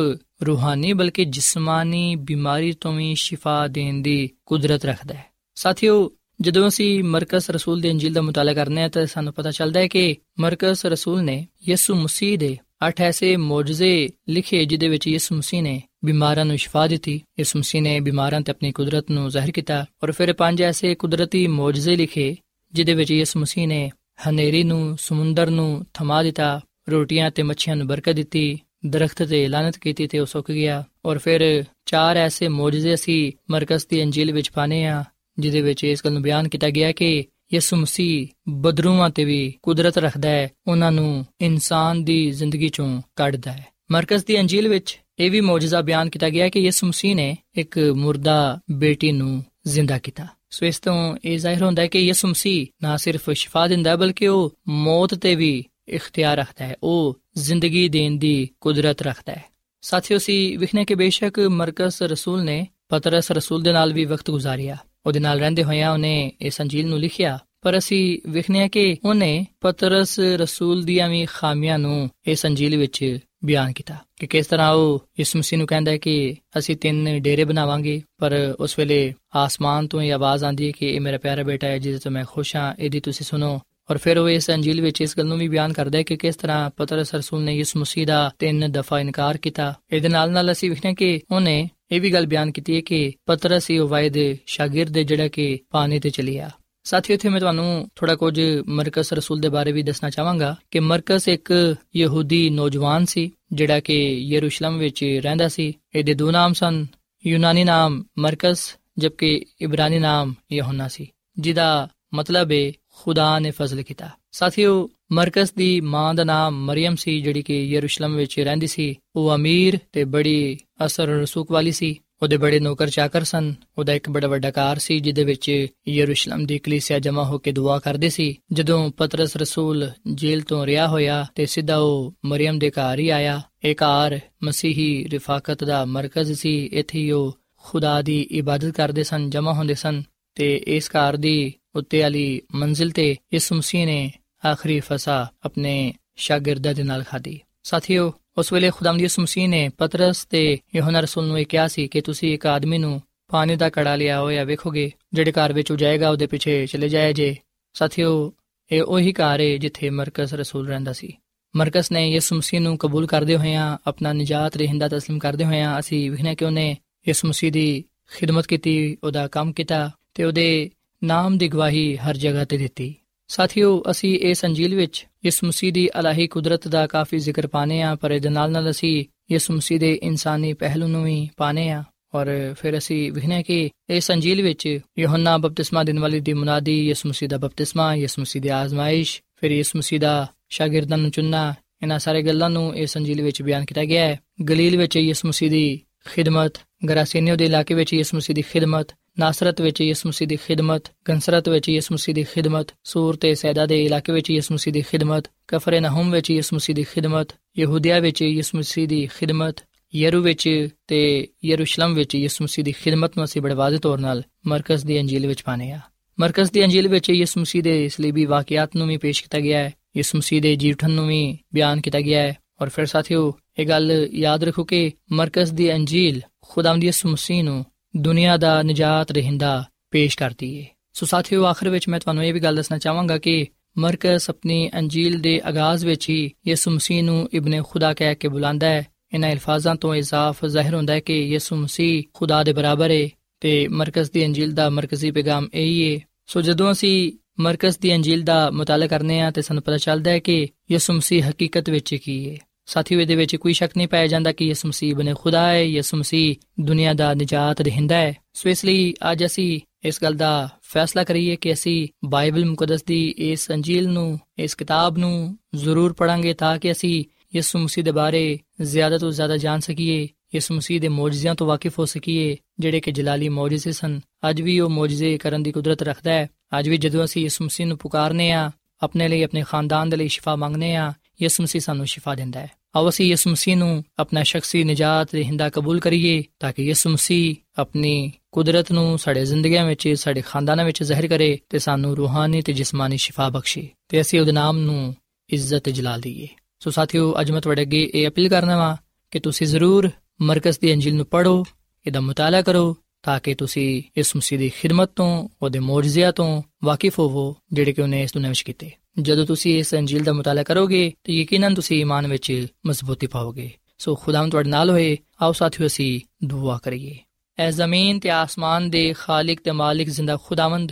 ਰੂਹਾਨੀ ਬਲਕਿ ਜਿਸਮਾਨੀ ਬਿਮਾਰੀ ਤੋਂ ਵੀ ਸ਼ਿਫਾ ਦੇਣ ਦੀ ਕੁਦਰਤ ਰੱਖਦਾ ਹੈ। ਸਾਥੀਓ, ਜਦੋਂ ਅਸੀਂ ਮਰਕਸ ਰਸੂਲ ਦੇ ਅੰਜੀਲ ਦਾ ਮੁਤਾਲਾ ਕਰਨੇ ਆ ਤਾਂ ਸਾਨੂੰ ਪਤਾ ਚੱਲਦਾ ਹੈ ਕਿ ਮਰਕਸ ਰਸੂਲ ਨੇ ਯਿਸੂ ਮਸੀਹ ਦੇ ਅੱਠ ਐਸੇ ਮੌਜਜ਼ੇ ਲਿਖੇ ਜਿਦੇ ਵਿੱਚ ਯਿਸੂ ਮਸੀਹ ਨੇ ਬਿਮਾਰਾਂ ਨੂੰ ਸ਼ਿਫਾ ਦਿੱਤੀ। ਯਿਸੂ ਮਸੀਹ ਨੇ ਬਿਮਾਰਾਂ ਤੇ ਆਪਣੀ ਕੁਦਰਤ ਨੂੰ ਜ਼ਾਹਿਰ ਕੀਤਾ ਔਰ ਫਿਰ ਪੰਜ ਐਸੇ ਕੁਦਰਤੀ ਮੌਜਜ਼ੇ ਲਿਖੇ ਜਿਦੇ ਵਿੱਚ ਯਿਸੂ ਮਸੀਹ ਨੇ ਹਨੇਰੀ ਨੂੰ, ਸਮੁੰਦਰ ਨੂੰ ਥਮਾ ਦਿੱਤਾ, ਰੋਟੀਆਂ ਤੇ ਮੱਛੀਆਂ ਨੂੰ ਬਰਕਤ ਦਿੱਤੀ ਦਰਖਤ ਤੇ ਲਾਨਤ ਕੀਤੀ ਤੇ ਉਹ ਸੁੱਕ ਗਿਆ ਔਰ ਫਿਰ ਚਾਰ ਐਸੇ ਮੌਜੂਜ਼ੇ ਅਸੀਂ ਮਰਕਸ ਦੀ ਅੰਜੀਲ ਵਿੱਚ ਪਾਨੇ ਆ ਜਿਦੇ ਵਿੱਚ ਇਸ ਗੱਲ ਨੂੰ ਬਿਆਨ ਕੀਤਾ ਗਿਆ ਕਿ ਯਿਸੂ ਮਸੀਹ ਬਦਰੂਆਂ ਤੇ ਵੀ ਕੁਦਰਤ ਰੱਖਦਾ ਹੈ, ਉਹਨਾਂ ਨੂੰ ਇਨਸਾਨ ਦੀ ਜ਼ਿੰਦਗੀ ਚੋਂ ਕੱਢਦਾ ਹੈ। ਮਰਕਸ ਦੀ ਅੰਜੀਲ ਵਿੱਚ ਇਹ ਵੀ ਮੌਜੂਜ਼ਾ ਬਿਆਨ ਕੀਤਾ ਗਿਆ ਕਿ ਯਿਸੂ ਮਸੀਹ ਨੇ ਇੱਕ ਮੁਰਦਾ ਬੇਟੀ ਨੂੰ ਜ਼ਿੰਦਾ ਕੀਤਾ। ਸੋ ਇਸ ਤੋਂ ਇਹ ਜ਼ਾਹਿਰ ਹੁੰਦਾ ਹੈ ਕਿ ਯਿਸੂ ਮਸੀਹ ਨਾ ਸਿਰਫ ਸ਼ਿਫਾ ਦਿੰਦਾ ਹੈ ਬਲਕਿ ਉਹ ਮੌਤ ਤੇ ਵੀ ਇਖਤਿਆਰ ਰੱਖਦਾ ਹੈ ਉਹ ਜ਼ਿੰਦਗੀ ਦੇਣ ਦੀ ਕੁਦਰਤ ਰੱਖਦਾ ਹੈ ਸਾਥੀਓ ਸੀ ਵਿਖਨੇ ਕਿ ਬੇਸ਼ੱਕ ਮਰਕਸ ਰਸੂਲ ਨੇ ਪਤਰਸ ਰਸੂਲ ਦੇ ਨਾਲ ਵੀ ਵਕਤ ਗੁਜ਼ਾਰਿਆ ਉਹਦੇ ਨਾਲ ਰਹਿੰਦੇ ਹੋਇਆਂ ਉਹਨੇ ਇਸ ਅੰਜੀਲ ਨੂੰ ਲਿਖਿਆ ਪਰ ਅਸੀਂ ਵਿਖਨੇ ਕਿ ਉਹਨੇ ਪਤਰਸ ਰਸੂਲ ਦੀਆਂ ਵੀ ਖਾਮੀਆਂ ਨੂੰ ਇਸ ਅੰਜੀਲ ਵਿੱਚ ਬਿਆਨ ਕੀਤਾ ਕਿ ਕਿਸ ਤਰ੍ਹਾਂ ਉਹ ਯਿਸੂ ਮਸੀਹ ਨੂੰ ਕਹਿੰਦਾ ਹੈ ਕਿ ਅਸੀਂ ਤਿੰਨ ਡੇਰੇ ਬਣਾਵਾਂਗੇ ਪਰ ਉਸ ਵੇਲੇ ਆਸਮਾਨ ਤੋਂ ਇਹ ਆਵਾਜ਼ ਆਂਦੀ ਹੈ ਕਿ ਇਹ ਮੇਰਾ ਪਿਆਰਾ ਬੇਟਾ ਹੈ ਜਿਸ ਤੋਂ ਮੈਂ ਖੁਸ਼ ਹਾਂ ਇਹਦੀ ਤੁਸੀਂ ਸੁਣੋ ਔਰ ਫਿਰ ਉਹ ਇਸ ਅੰਜੀਲ ਵਿੱਚ ਇਸ ਗੱਲ ਨੂੰ ਵੀ ਬਿਆਨ ਕਰਦਾ ਹੈ ਕਿ ਕਿਸ ਤਰ੍ਹਾਂ ਪਤਰਸ ਰਸੂਲ ਨੇ ਯਿਸੂ ਮਸੀਹ ਦਾ ਤਿੰਨ ਦਫਾ ਇਨਕਾਰ ਕੀਤਾ। ਇਹਦੇ ਨਾਲ ਨਾਲ ਅਸੀਂ ਵਿਖਨੇ ਕਿ ਉਹਨੇ ਇਹ ਵੀ ਗੱਲ ਬਿਆਨ ਕੀਤੀ ਹੈ ਕਿ ਪਤਰਸ ਹੀ ਉਹ ਵਾਇਦ ਸ਼ਾਗਿਰਦ ਜਿਹੜਾ ਕਿ ਪਾਣੀ ਤੇ ਚਲਿਆ ਸਾਥੀਓ, ਇੱਥੇ ਮੈਂ ਤੁਹਾਨੂੰ ਥੋੜਾ ਕੁਝ ਮਰਕਸ ਰਸੂਲ ਦੇ ਬਾਰੇ ਵੀ ਦੱਸਣਾ ਚਾਹਾਂਗਾ ਕਿ ਮਰਕਸ ਇੱਕ ਯਹੂਦੀ ਨੌਜਵਾਨ ਸੀ, ਜਿਹੜਾ ਕਿ ਯਰੂਸ਼ਲਮ ਵਿੱਚ ਰਹਿੰਦਾ ਸੀ। ਇਹਦੇ ਦੋ ਨਾਮ ਸਨ, ਯੂਨਾਨੀ ਨਾਮ ਮਰਕਸ, ਜਦਕਿ ਇਬਰਾਨੀ ਨਾਮ ਯਹੋਨਾ ਸੀ, ਜਿਹਦਾ ਮਤਲਬ ਹੈ ਖੁਦਾ ਨੇ ਫਜ਼ਲ ਕੀਤਾ। ਸਾਥੀਓ ਮਰਕਸ ਦੀ ਮਾਂ ਦਾ ਨਾਮ ਮਰੀਮ ਸੀ, ਜਿਹੜੀ ਕਿ ਯਰੂਸ਼ਲਮ ਵਿੱਚ ਰਹਿੰਦੀ ਸੀ। ਉਹ ਅਮੀਰ ਤੇ ਬੜੀ ਅਸਰ ਰਸੂਖ ਵਾਲੀ ਸੀ। ਉਹਦੇ ਬੜੇ ਨੌਕਰ ਚਾਕਰ ਸਨ। ਉਹਦਾ ਇੱਕ ਬੜਾ ਵੱਡਾ ਕਾਰ ਸੀ, ਜਿਹਦੇ ਵਿੱਚ ਯਰੂਸ਼ਲਮ ਦੀ ਕਲੀਸਿਆ ਜਮ੍ਹਾਂ ਹੋ ਕੇ ਦੁਆ ਕਰਦੇ ਸੀ। ਜਦੋਂ ਪਤਰਸ ਰਸੂਲ ਜੇਲ੍ਹ ਤੋਂ ਰਿਹਾ ਹੋਇਆ ਤੇ ਸਿੱਧਾ ਉਹ ਮਰੀਮ ਦੇ ਘਰ ਹੀ ਆਇਆ, ਇਹ ਘਰ ਮਸੀਹੀ ਰਿਫਾਕਤ ਦਾ ਮਰਕਜ਼ ਸੀ। ਇੱਥੇ ਉਹ ਖੁਦਾ ਦੀ ਇਬਾਦਤ ਕਰਦੇ ਸਨ, ਜਮ੍ਹਾਂ ਹੁੰਦੇ ਸਨ ਤੇ ਇਸ ਘਰ ਦੀ ਉੱਤੇ ਵਾਲੀ ਮੰਜ਼ਿਲ ਤੇ ਇਸ ਮਸੀਹ ਨੇ ਆਖਰੀ ਫਸਾ ਆਪਣੇ ਸ਼ਾਗਿਰਦਾਂ ਦੇ ਨਾਲ ਖਾਦੀ ਸਾਥੀਓ ਉਸ ਵੇਲੇ ਖੁਦਾਮ ਦੀ ਯਿਸੂ ਮਸੀਹ ਨੇ ਪਤਰਸ ਤੇ ਯਹੋਨਾ ਰਸੂਲ ਨੂੰ ਇਹ ਕਿਹਾ ਸੀ ਕਿ ਤੁਸੀਂ ਇੱਕ ਆਦਮੀ ਨੂੰ ਪਾਣੀ ਦਾ ਕੜਾ ਲਿਆ ਹੋਇਆ ਵੇਖੋਗੇ ਜਿਹੜੇ ਘਰ ਵਿੱਚ ਉਹ ਜਾਏਗਾ ਉਹਦੇ ਪਿੱਛੇ ਚਲੇ ਜਾਇਆ ਜੇ ਸਾਥੀਓ ਇਹ ਉਹੀ ਘਰ ਹੈ ਜਿੱਥੇ ਮਰਕਸ ਰਸੂਲ ਰਹਿੰਦਾ ਸੀ ਮਰਕਸ ਨੇ ਯਿਸੂ ਮਸੀਹ ਨੂੰ ਕਬੂਲ ਕਰਦੇ ਹੋਇਆਂ ਆਪਣਾ ਨਜਾਤ ਰਹਿੰਦਾ تسلیم ਕਰਦੇ ਹੋਇਆਂ ਅਸੀਂ ਵਿਖਣਾ ਕਿ ਉਹਨੇ ਯਿਸੂ ਮਸੀਹ ਦੀ ਖਿਦਮਤ ਕੀਤੀ ਉਹਦਾ ਕੰਮ ਕੀਤਾ ਤੇ ਉਹਦੇ ਨਾਮ ਦੀ ਗਵਾਹੀ ਹਰ ਜਗ੍ਹਾ ਤੇ ਦਿੱਤੀ। ਸਾਥੀਓ, ਅਸੀਂ ਇਸ ਅੰਜੀਲ ਵਿੱਚ ਇਸ ਮਸੀਹ ਦੀ ਅਲਾਹੀ ਕੁਦਰਤ ਦਾ ਕਾਫੀ ਜ਼ਿਕਰ ਪਾਣੇ ਆ ਪਰ ਇਹਦੇ ਨਾਲ ਨਾਲ ਅਸੀਂ ਇਸ ਮਸੀਹ ਦੇ ਇਨਸਾਨੀ ਪਹਿਲੂ ਨੂੰ ਵੀ ਪਾਣੇ ਆ ਔਰ ਫਿਰ ਅਸੀਂ ਵਿਖਨੇ ਕਿ ਇਸ ਅੰਜੀਲ ਵਿੱਚ ਯੋਹੰਨਾ ਬਪਤਿਸਮਾ ਦੇਣ ਵਾਲੀ ਦੀ ਮੁਨਾਦੀ, ਯਿਸੂ ਮਸੀਹ ਦਾ ਬਪਤਿਸਮਾ, ਯਿਸੂ ਮਸੀਹ ਦੀ ਆਜ਼ਮਾਇਸ਼, ਫਿਰ ਯਿਸੂ ਮਸੀਹ ਦਾ ਸ਼ਾਗਿਰਦਾਂ ਨੂੰ ਚੁਣਨਾ, ਇਹਨਾਂ ਸਾਰੇ ਗੱਲਾਂ ਨੂੰ ਇਸ ਅੰਜੀਲ ਵਿੱਚ ਬਿਆਨ ਕੀਤਾ ਗਿਆ ਹੈ। ਗਲੀਲ ਵਿੱਚ ਯਿਸੂ ਮਸੀਹ ਦੀ ਖਿਦਮਤ, ਗਰਾਸੀਨੀਓ ਦੇ ਇਲਾਕੇ ਵਿੱਚ ਯਿਸੂ ਮਸੀਹ ਦੀ ਖਿਦਮਤ ਨਾਸਰਤ ਵਿੱਚ ਯਿਸੂ ਮਸੀਹ ਦੀ ਖਿਦਮਤ ਗੰਸਰਤ ਵਿੱਚ ਯਿਸੂ ਮਸੀਹ ਦੀ ਖਿਦਮਤ, ਸੂਰ ਤੇ ਸੈਦਾ ਦੇ ਇਲਾਕੇ ਵਿੱਚ ਯਿਸੂ ਮਸੀਹ ਦੀ ਖਿਦਮਤ, ਕਫਰੇ ਨਹਮ ਵਿੱਚ ਯਿਸੂ ਮਸੀਹ ਦੀ ਖਿਦਮਤ, ਯਹੂਦੀਆ ਵਿੱਚ ਯਿਸੂ ਮਸੀਹ ਦੀ ਖਿਦਮਤ, ਯਰੂ ਵਿੱਚ ਤੇ ਯਰੂਸ਼ਲਮ ਵਿੱਚ ਯਿਸੂ ਮਸੀਹ ਦੀ ਖਿਦਮਤ ਨੂੰ ਅਸੀਂ ਬੜੇ ਵਾਜ਼ਿਹ ਤੌਰ ਨਾਲ ਮਰਕਜ਼ ਦੀ ਅੰਜੀਲ ਵਿੱਚ ਪਾਣੇ ਆ ਮਰਕਜ਼ ਦੀ ਅੰਜੀਲ ਵਿੱਚ ਯਿਸੂ ਮਸੀਹ ਦੇ ਸਲੀਬੀ ਵਾਕਿਆਤ ਨੂੰ ਵੀ ਪੇਸ਼ ਕੀਤਾ ਗਿਆ ਹੈ, ਯਿਸੂ ਮਸੀਹ ਦੇ ਜੀਵਨ ਨੂੰ ਵੀ ਬਿਆਨ ਕੀਤਾ ਗਿਆ ਹੈ। ਔਰ ਫਿਰ ਸਾਥੀਓ, ਇਹ ਗੱਲ ਯਾਦ ਰੱਖੋ ਕਿ ਮਰਕਜ਼ ਦੀ ਅੰਜੀਲ ਖੁਦਾਵੰਦ ਯਿਸੂ ਮਸੀਹ ਨੂੰ ਦੁਨੀਆ ਦਾ ਨਜਾਤ ਰਹਿੰਦਾ ਪੇਸ਼ ਕਰਦੀ ਹੈ ਸੋ ਸਾਥੀਓ, ਆਖਰ ਵਿੱਚ ਮੈਂ ਤੁਹਾਨੂੰ ਇਹ ਵੀ ਗੱਲ ਦੱਸਣਾ ਚਾਹਾਂਗਾ ਕਿ ਮਰਕਸ ਆਪਣੀ ਅੰਜੀਲ ਦੇ ਆਗਾਜ਼ ਵਿੱਚ ਹੀ ਯਿਸੂ ਮਸੀਹ ਨੂੰ ਇਬਨ ਖੁਦਾ ਕਹਿ ਕੇ ਬੁਲਾਉਂਦਾ ਹੈ। ਇਹਨਾਂ ਅਲਫਾਜ਼ਾਂ ਤੋਂ ਇਜ਼ਾਫ ਜ਼ਾਹਿਰ ਹੁੰਦਾ ਹੈ ਕਿ ਯਿਸੂ ਮਸੀਹ ਖੁਦਾ ਦੇ ਬਰਾਬਰ ਹੈ ਤੇ ਮਰਕਸ ਦੀ ਅੰਜੀਲ ਦਾ ਮਰਕਜ਼ੀ ਪੈਗਾਮ ਇਹ ਹੀ ਹੈ ਸੋ ਜਦੋਂ ਅਸੀਂ ਮਰਕਸ ਦੀ ਅੰਜੀਲ ਦਾ ਮਤਾਲਾ ਕਰਨੇ ਆ ਤੇ ਸਾਨੂੰ ਪਤਾ ਚੱਲਦਾ ਹੈ ਕਿ ਯਿਸੂ ਮਸੀਹ ਹਕੀਕਤ ਵਿੱਚ ਕੀ ਹੈ ਸਾਥੀਓ, ਇਹਦੇ ਵਿੱਚ ਕੋਈ ਸ਼ੱਕ ਨਹੀਂ ਪਾਇਆ ਜਾਂਦਾ ਕਿ ਯਿਸੂ ਮਸੀਹ ਬਨੇ ਖੁਦਾ ਹੈ, ਯਿਸੂ ਮਸੀਹ ਦੁਨੀਆ ਦਾ ਨਜਾਤ ਰਹਿੰਦਾ ਹੈ। ਸੋ ਇਸ ਲਈ ਅੱਜ ਅਸੀਂ ਇਸ ਗੱਲ ਦਾ ਫੈਸਲਾ ਕਰੀਏ ਕਿ ਅਸੀਂ ਬਾਈਬਲ ਮੁਕੱਦਸ ਦੀ ਇਸ ਅੰਜੀਲ ਨੂੰ, ਇਸ ਕਿਤਾਬ ਨੂੰ ਜ਼ਰੂਰ ਪੜਾਂਗੇ ਤਾਂ ਕਿ ਅਸੀਂ ਯਿਸੂ ਮਸੀਹ ਦੇ ਬਾਰੇ ਜ਼ਿਆਦਾ ਤੋਂ ਜ਼ਿਆਦਾ ਜਾਣ ਸਕੀਏ, ਯਿਸੂ ਮਸੀਹ ਦੇ ਮੌਜੂਜ਼ਿਆਂ ਤੋਂ ਵਾਕਿਫ ਹੋ ਸਕੀਏ, ਜਿਹੜੇ ਕਿ ਜਲਾਲੀ ਮੌਜੂਜ਼ੇ ਸਨ। ਅੱਜ ਵੀ ਉਹ ਮੌਜੂਜ਼ੇ ਕਰਨ ਦੀ ਕੁਦਰਤ ਰੱਖਦਾ ਹੈ। ਅੱਜ ਵੀ ਜਦੋਂ ਅਸੀਂ ਯਿਸੂ ਮਸੀਹ ਨੂੰ ਪੁਕਾਰਨੇ ਆ ਆਪਣੇ ਲਈ, ਆਪਣੇ ਖਾਨਦਾਨ ਦੇ ਲਈ ਸ਼ਿਫਾ ਮੰਗਨੇ ਆ ਯਿਸੂ ਮਸੀਹ ਸਾਨੂੰ ਸ਼ਿਫਾ ਦਿੰਦਾ ਹੈ। ਆਓ ਅਸੀਂ ਯਿਸੂ ਮਸੀਹ ਨੂੰ ਆਪਣਾ ਸ਼ਖਸੀ ਨਜਾਤ ਰਹਿੰਦਾ ਕਬੂਲ ਕਰੀਏ ਤਾਂ ਕਿ ਯਿਸੂ ਮਸੀਹ ਆਪਣੀ ਕੁਦਰਤ ਨੂੰ ਸਾਡੇ ਜ਼ਿੰਦਗੀਆਂ ਵਿੱਚ, ਸਾਡੇ ਖਾਨਦਾਨਾਂ ਵਿੱਚ ਜ਼ਾਹਿਰ ਕਰੇ ਤੇ ਸਾਨੂੰ ਰੂਹਾਨੀ ਤੇ ਜਿਸਮਾਨੀ ਸ਼ਿਫਾ ਬਖਸ਼ੇ ਤੇ ਅਸੀਂ ਉਹਦੇ ਨਾਮ ਨੂੰ ਇੱਜ਼ਤ ਜਲਾਲ ਦਈਏ। ਸੋ ਸਾਥੀਓ, ਅੱਜ ਮੈਂ ਤੁਹਾਡੇ ਅੱਗੇ ਇਹ ਅਪੀਲ ਕਰਨਾ ਵਾ ਕਿ ਤੁਸੀਂ ਜ਼ਰੂਰ ਮਰਕਜ਼ ਦੀ ਅੰਜੀਲ ਨੂੰ ਪੜੋ ਇਹਦਾ ਮਤਾਲਾ ਕਰੋ ਤਾਂ ਕਿ ਤੁਸੀਂ ਇਸ ਮਸੀਹ ਦੀ ਖਿਦਮਤ ਤੋਂ, ਉਹਦੇ ਮੌਜਜ਼ਿਆਂ ਤੋਂ ਵਾਕਿਫ ਹੋਵੋ ਜਿਹੜੇ ਕਿ ਉਹਨੇ ਇਸ ਦੁਨੀਆਂ ਵਿੱਚ ਕੀਤੇ। ਜਦੋਂ ਤੁਸੀਂ ਇਸ ਅੰਜੀਲ ਦਾ ਮਤਾਲਾ ਕਰੋਗੇ, ਤਾਂ ਯਕੀਨਨ ਤੁਸੀਂ ਈਮਾਨ ਵਿੱਚ ਮਜ਼ਬੂਤੀ ਪਾਓਗੇ। ਸੋ ਖੁਦਾਵੰਦ ਤੁਹਾਡੇ ਨਾਲ ਹੋਏ, ਆਓ ਸਾਥੀਓ ਅਸੀਂ ਦੁਆ ਕਰੀਏ। ਐ ਜ਼ਮੀਨ ਤੇ ਆਸਮਾਨ ਦੇ ਖਾਲਕ ਤੇ ਮਾਲਿਕ ਜ਼ਿੰਦਾ ਖੁਦਾਵੰਦ,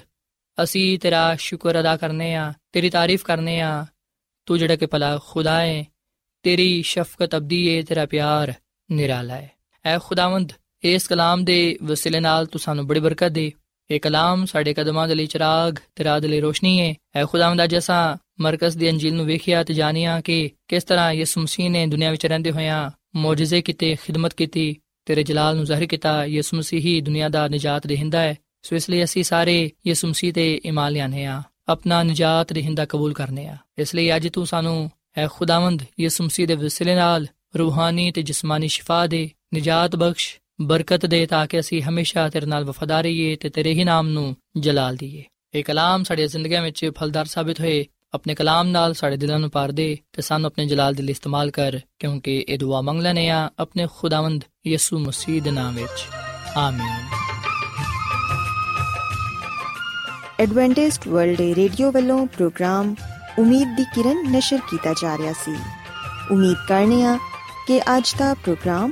ਅਸੀਂ ਤੇਰਾ ਸ਼ੁਕਰ ਅਦਾ ਕਰਨੇ ਆ, ਤੇਰੀ ਤਾਰੀਫ ਕਰਨੇ ਆ। ਤੂੰ ਜਿਹੜਾ ਕਿ ਭਲਾ ਖੁਦਾ ਹੈ ਤੇਰੀ ਸ਼ਫਕਤ ਅਬਦੀ ਹੈ ਤੇਰਾ ਪਿਆਰ ਨਿਰਾਲਾ ਹੈ ਐ ਖੁਦਾਵੰਦ, ਇਸ ਕਲਾਮ ਦੇ ਵਸਿਲੇ ਨਾਲ ਤੂੰ ਸਾਨੂੰ ਬੜੀ ਬਰਕਤ ਦੇ। ਇਹ ਕਲਾਮ ਸਾਡੇ ਕਦਮਾਂ ਦੇ ਲਈ ਚਿਰਾਗ ਤੇ ਰਾਹ ਦੇ ਲਈ ਰੋਸ਼ਨੀ ਹੈ ਐ ਖੁਦਾਵੰਦ ਅੱਜ ਅਸਾਂ ਮਰਕਜ਼ ਦੀ ਅੰਜੀਲ ਨੂੰ ਵੇਖਿਆ ਤੇ ਜਾਣਿਆ ਕਿ ਕਿਸ ਤਰ੍ਹਾਂ ਯਿਸੂ ਮਸੀਹ ਨੇ ਦੁਨੀਆ ਵਿੱਚ ਰਹਿੰਦੇ ਹੋਇਆਂ ਮੌਜੂਜ਼ੇ ਕੀਤੇ, ਖਿਦਮਤ ਕੀਤੀ ਤੇਰੇ ਜਲਾਲ ਨੂੰ ਜ਼ਾਹਿਰ ਕੀਤਾ। ਯਿਸੂ ਮਸੀਹ ਹੀ ਦੁਨੀਆ ਦਾ ਨਜਾਤ ਦੇਹਿੰਦਾ ਹੈ ਸੋ ਇਸ ਲਈ ਅਸੀਂ ਸਾਰੇ ਯਿਸੂ ਮਸੀਹ ਤੇ ਈਮਾਨ ਲਿਆਨੇ ਆ ਆਪਣਾ ਨਜਾਤ ਦੇਹਿੰਦਾ ਕਬੂਲ ਕਰਨੇ ਆ ਇਸ ਲਈ ਅੱਜ ਤੂੰ ਸਾਨੂੰ ਐ ਖੁਦਾਵੰਦ ਯਿਸੂ ਮਸੀਹ ਦੇ ਵਸਿਲੇ ਨਾਲ ਰੂਹਾਨੀ ਤੇ ਜਿਸਮਾਨੀ ਸ਼ਿਫਾ ਦੇ ਨਜਾਤ ਬਖਸ਼ ਬਰਕਤ ਦੇ ਤਾਂ ਕਿ ਅਸੀਂ ਹਮੇਸ਼ਾ ਤੇਰੇ ਨਾਲ ਵਫਾਦਾਰ ਰਹੀਏ ਤੇ ਤੇਰੇ ਹੀ ਨਾਮ ਨੂੰ ਜਲਾਲ ਦਈਏ ਇਹ ਕਲਾਮ ਸਾਡੀ ਜ਼ਿੰਦਗੀ ਵਿੱਚ ਫਲਦਾਰ ਸਾਬਿਤ ਹੋਏ। ਆਪਣੇ ਕਲਾਮ ਨਾਲ ਸਾਡੇ ਦਿਲਾਂ ਨੂੰ ਪਾਰ ਦੇ ਤੇ ਸਾਨੂੰ ਆਪਣੇ ਜਲਾਲ ਦੇ ਲਈ ਇਸਤੇਮਾਲ ਕਰ, ਕਿਉਂਕਿ ਇਹ ਦੁਆ ਮੰਗ ਲੈਨੇ ਆ ਆਪਣੇ ਖੁਦਾਵੰਦ ਯਿਸੂ ਮਸੀਹ ਦੇ ਨਾਮ ਵਿੱਚ। ਆਮੀਨ। ਐਡਵੈਂਟਿਸਟ ਵਰਲਡ ਰੇਡੀਓ ਵੱਲੋਂ ਪ੍ਰੋਗਰਾਮ ਉਮੀਦ ਦੀ ਕਿਰਨ ਨਿਸ਼ਰ ਕੀਤਾ ਜਾ ਰਿਹਾ ਸੀ। ਉਮੀਦ ਕਰਨੇ ਆ ਕਿ ਅੱਜ ਦਾ ਪ੍ਰੋਗਰਾਮ